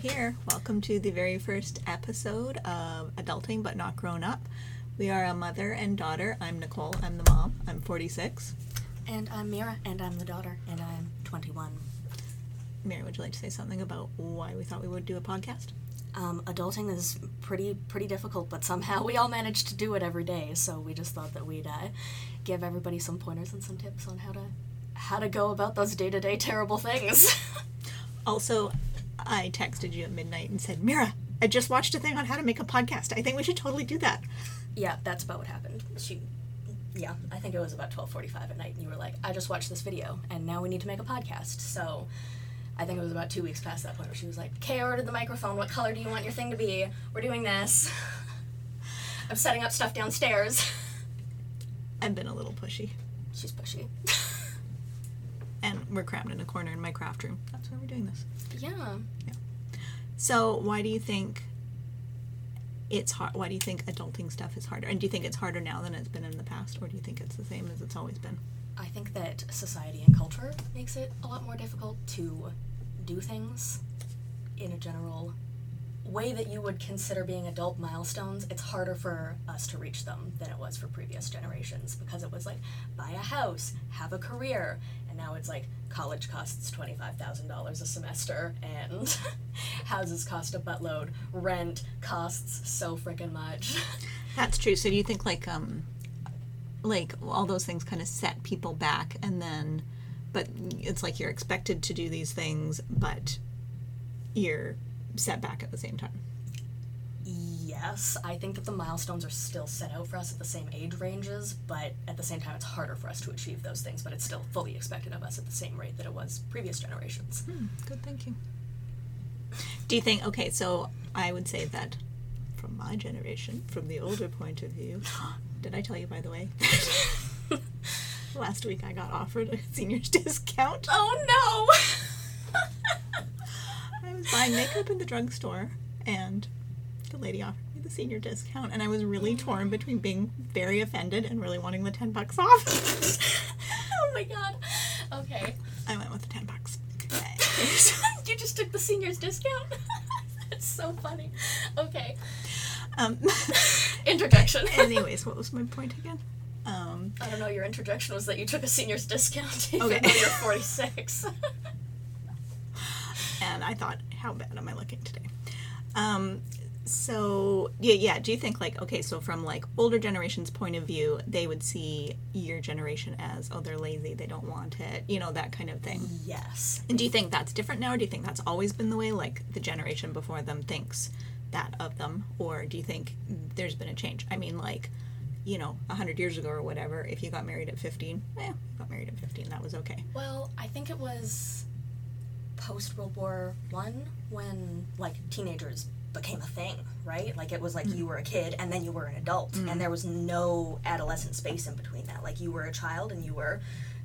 here. Welcome to the very first episode of Adulting But Not Grown Up. We are a mother and daughter. I'm Nicole. I'm the mom. I'm 46. And I'm Mira, and I'm the daughter, and I'm 21. Mary, would you like to say something about why we thought we would do a podcast? Um, adulting is pretty pretty difficult, but somehow we all manage to do it every day. So we just thought that we'd uh, give everybody some pointers and some tips on how to how to go about those day to day terrible things. Also, I texted you at midnight and said, Mira, I just watched a thing on how to make a podcast. I think we should totally do that. yeah, that's about what happened. She, yeah, I think it was about twelve forty five at night, and you were like, "I just watched this video, and now we need to make a podcast." So. I think it was about two weeks past that point where she was like, Okay, I ordered the microphone. What color do you want your thing to be? We're doing this. I'm setting up stuff downstairs. I've been a little pushy. She's pushy. We're crammed in a corner in my craft room. That's why we're doing this. yeah. Yeah. So, why do you think it's hard? Why do you think adulting stuff is harder? And do you think it's harder now than it's been in the past, or do you think it's the same as it's always been? I think that society and culture makes it a lot more difficult to do things in a general way that you would consider being adult milestones. It's harder for us to reach them than it was for previous generations because it was like buy a house, have a career, now it's like college costs $25,000 a semester and houses cost a buttload, rent costs so freaking much. That's true. So, do you think like um, like all those things kind of set people back, and then, but it's like you're expected to do these things, but you're set back at the same time. Yes, I think that the milestones are still set out for us at the same age ranges, but at the same time, it's harder for us to achieve those things, but it's still fully expected of us at the same rate that it was previous generations. Hmm, good thinking. Do you think, okay, so I would say that from my generation, from the older point of view, did I tell you, by the way? Last week I got offered a senior's discount. Oh no! I was buying makeup in the drugstore and the lady offered me the senior discount and I was really torn between being very offended and really wanting the 10 bucks off. oh my god. Okay. I went with the 10 bucks. you just took the senior's discount? That's so funny. Okay. Um, Interjection. anyways, what was my point again? Um, I don't know, your interjection was that you took a senior's discount even Okay. though you're 46. and I thought, how bad am I looking today? Um, so yeah, yeah. Do you think like okay, so from like older generations' point of view, they would see your generation as oh they're lazy, they don't want it, you know that kind of thing. yes. And do you think that's different now, or do you think that's always been the way? Like the generation before them thinks that of them, or do you think there's been a change? I mean, like you know, a hundred years ago or whatever, if you got married at fifteen, eh, you got married at fifteen, that was okay. Well, I think it was post World War One when like teenagers became a thing, right? Like it was like mm. you were a kid and then you were an adult, mm. and there was no adolescent space in between that. Like you were a child and you were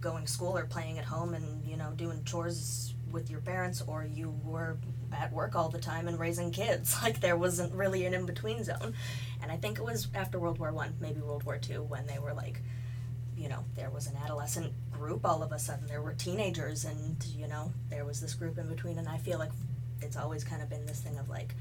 going to school or playing at home and you know doing chores with your parents, or you were at work all the time and raising kids. Like there wasn't really an in between zone. And I think it was after World War One, maybe World War Two, when they were like you know, there was an adolescent group all of a sudden. There were teenagers, and, you know, there was this group in between. And I feel like it's always kind of been this thing of like,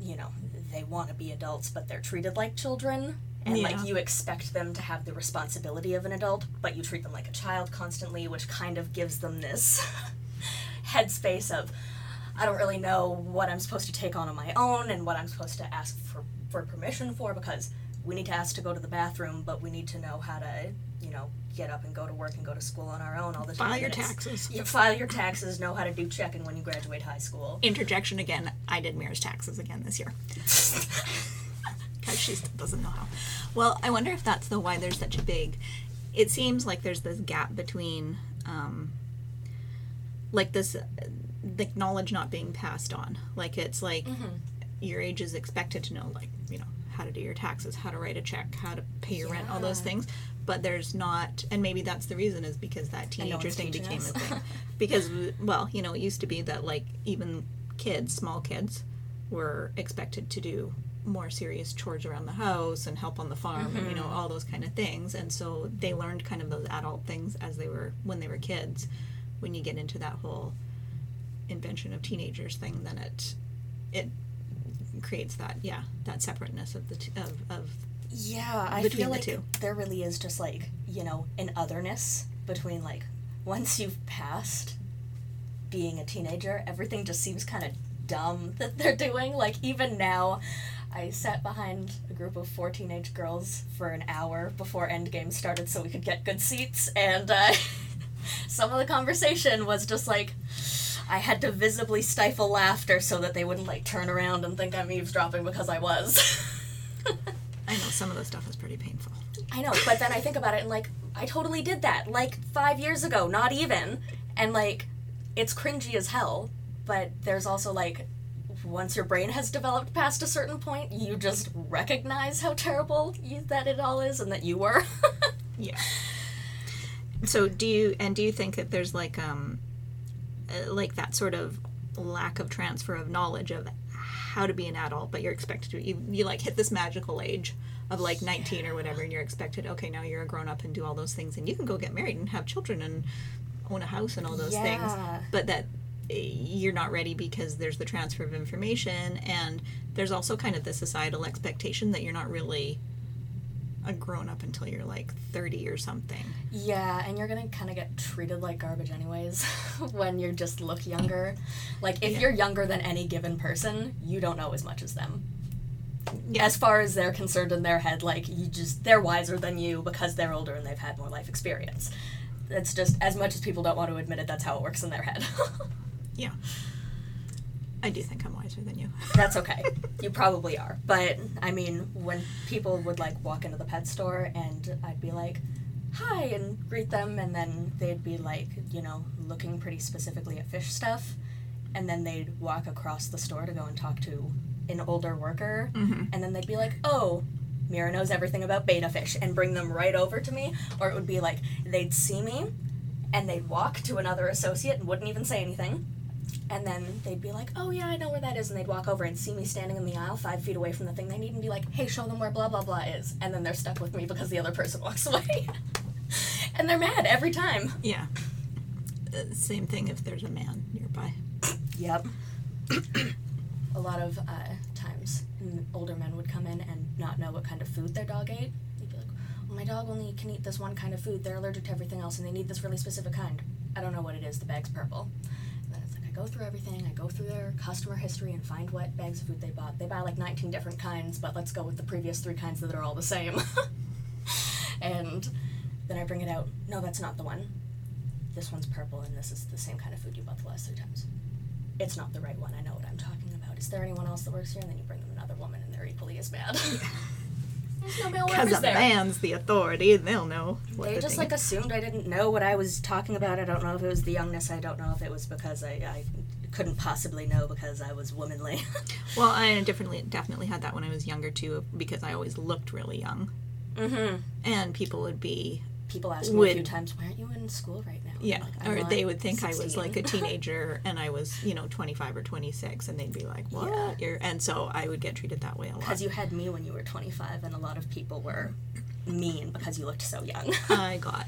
you know, they want to be adults, but they're treated like children. And Yeah. like you expect them to have the responsibility of an adult, but you treat them like a child constantly, which kind of gives them this headspace of, I don't really know what I'm supposed to take on on my own and what I'm supposed to ask for, for permission for because we need to ask to go to the bathroom, but we need to know how to, you know, get up and go to work and go to school on our own all the time. File your taxes. You file your taxes, know how to do checking when you graduate high school. interjection again. I did Mira's taxes again this year because she still doesn't know how. Well, I wonder if that's the why there's such a big. It seems like there's this gap between, um, like this, the knowledge not being passed on. Like it's like your age is expected to know, like you know how to do your taxes, how to write a check, how to pay your rent, all those things. But there's not, and maybe that's the reason is because that teenager thing became us. a thing. because well, you know, it used to be that like even kids, small kids, were expected to do more serious chores around the house and help on the farm and you know all those kind of things and so they learned kind of those adult things as they were when they were kids when you get into that whole invention of teenagers thing, then it it creates that yeah that separateness of the t- of of Yeah, I feel the like two. there really is just like, you know, an otherness between like once you've passed being a teenager, everything just seems kind of dumb that they're doing. Like even now, I sat behind a group of four teenage girls for an hour before Endgame started so we could get good seats and uh, some of the conversation was just like I had to visibly stifle laughter so that they wouldn't like turn around and think I'm eavesdropping because I was. I know some of the stuff is pretty painful. I know, but then I think about it and like I totally did that like five years ago, not even, and like it's cringy as hell. But there's also like once your brain has developed past a certain point, you just recognize how terrible you, that it all is and that you were. Yeah. So do you and do you think that there's like um uh, like that sort of lack of transfer of knowledge of how to be an adult, but you're expected to you, you like hit this magical age of like 19 or whatever and you're expected okay now you're a grown up and do all those things and you can go get married and have children and own a house and all those things but that eh, you're not ready because there's the transfer of information and there's also kind of the societal expectation that you're not really a grown up until you're like 30 or something yeah, and you're gonna kind of get treated like garbage anyways when you just look younger. Like if Yeah. you're younger than any given person, you don't know as much as them. Yeah. as far as they're concerned in their head, like you just they're wiser than you because they're older and they've had more life experience. It's just as much as people don't want to admit it, that's how it works in their head. Yeah. I do think I'm wiser than you. that's okay. You probably are. But I mean, when people would like walk into the pet store and I'd be like, "Hi," and greet them and then they'd be like, you know, looking pretty specifically at fish stuff and then they'd walk across the store to go and talk to an older worker mm-hmm. and then they'd be like, "Oh, Mira knows everything about betta fish," and bring them right over to me. Or it would be like they'd see me, and they'd walk to another associate and wouldn't even say anything, and then they'd be like, "Oh yeah, I know where that is," and they'd walk over and see me standing in the aisle five feet away from the thing they need, and be like, "Hey, show them where blah blah blah is," and then they're stuck with me because the other person walks away, and they're mad every time. Yeah. Uh, same thing if there's a man nearby. Yep. a lot of uh, times, older men would come in and not know what kind of food their dog ate. They'd be like, well, "My dog only can eat this one kind of food. They're allergic to everything else, and they need this really specific kind. I don't know what it is. The bag's purple." And then it's like I go through everything. I go through their customer history and find what bags of food they bought. They buy like 19 different kinds, but let's go with the previous three kinds that are all the same. and then I bring it out. No, that's not the one. This one's purple, and this is the same kind of food you bought the last three times it's not the right one. I know what I'm talking about. Is there anyone else that works here? And then you bring them another woman, and they're equally as mad. There's no male Because a there. man's the authority, they'll know. They the just thing like assumed I didn't know what I was talking about. I don't know if it was the youngness. I don't know if it was because I, I couldn't possibly know because I was womanly. Well, I definitely definitely had that when I was younger too, because I always looked really young, mm-hmm. and people would be People ask me a few times, "Why aren't you in school right now?" I'm yeah, like, or they would think I was like a teenager and I was you know 25 or 26, and they'd be like, "What?" Yeah. You're, and so I would get treated that way a lot. Because you had me when you were 25, and a lot of people were mean because you looked so young. I got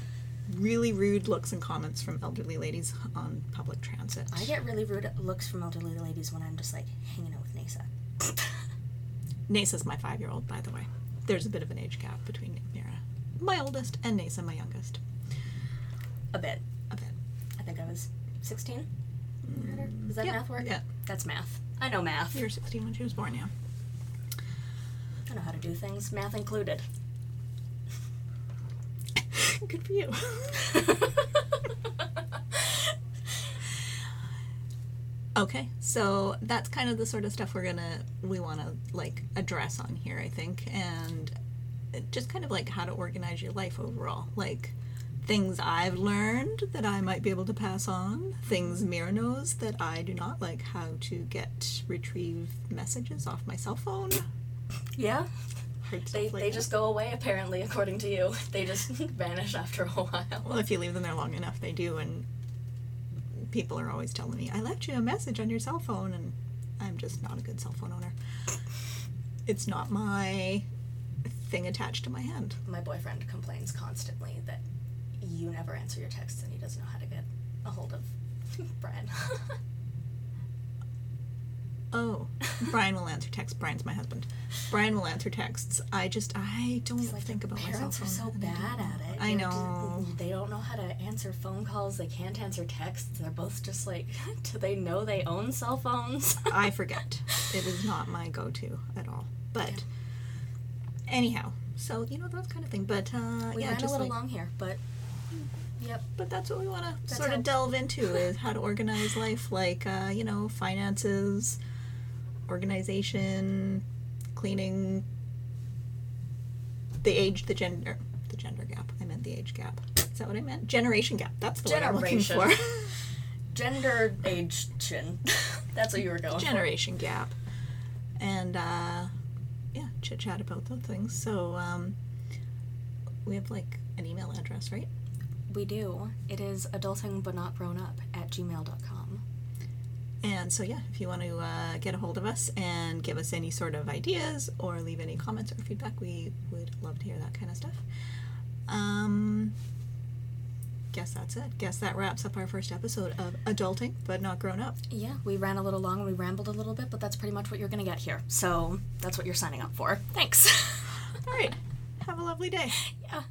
really rude looks and comments from elderly ladies on public transit. I get really rude looks from elderly ladies when I'm just like hanging out with Nasa. Nasa's my five year old, by the way. There's a bit of an age gap between Mira, my oldest, and Nasa, my youngest. A bit. A bit. I think I was 16. Does that Yeah, math work? yeah. That's math. I know math. You were 16 when she was born, yeah. I know how to do things, math included. Good for you. okay, so that's kind of the sort of stuff we're gonna we want to like address on here, I think, and just kind of like how to organize your life overall, like things I've learned that I might be able to pass on, things Mira knows that I do not, like how to get retrieve messages off my cell phone. Yeah. They, like they just go away, apparently, according to you. They just vanish after a while. Well, if you leave them there long enough, they do, and people are always telling me, I left you a message on your cell phone, and I'm just not a good cell phone owner. It's not my thing attached to my hand. My boyfriend complains constantly that you never answer your texts and he doesn't know how to get a hold of Brian. Oh, Brian will answer texts. Brian's my husband. Brian will answer texts. I just I don't like think about my cell parents are so bad at it. I They're know. just- they don't know how to answer phone calls. They can't answer texts. They're both just like, do they know they own cell phones? I forget. It is not my go-to at all. But anyhow, so you know that kind of thing. But uh, we yeah, ran a little like, long here, but yep. but that's what we want to sort of delve into is how to organize life, like uh, you know, finances, organization, cleaning, the age, the gender, the gender gap. I meant the age gap. Is that what I meant? Generation gap. That's the word I'm looking Generation. for. Gender age chin. That's what you were going generation gap and uh yeah chit chat about those things so um we have like an email address right for. We do. It is adulting but not grown up at gmail.com. and so yeah if you want to uh, get a hold of us and give us any sort of ideas or leave any comments or feedback we would love to hear that kind of stuff um guess that's it guess that wraps up our first episode of adulting but not grown up Yeah, we ran a little long and we rambled a little bit, but that's pretty much what you're going to get here. So that's what you're signing up for. Thanks. all right have a lovely day yeah.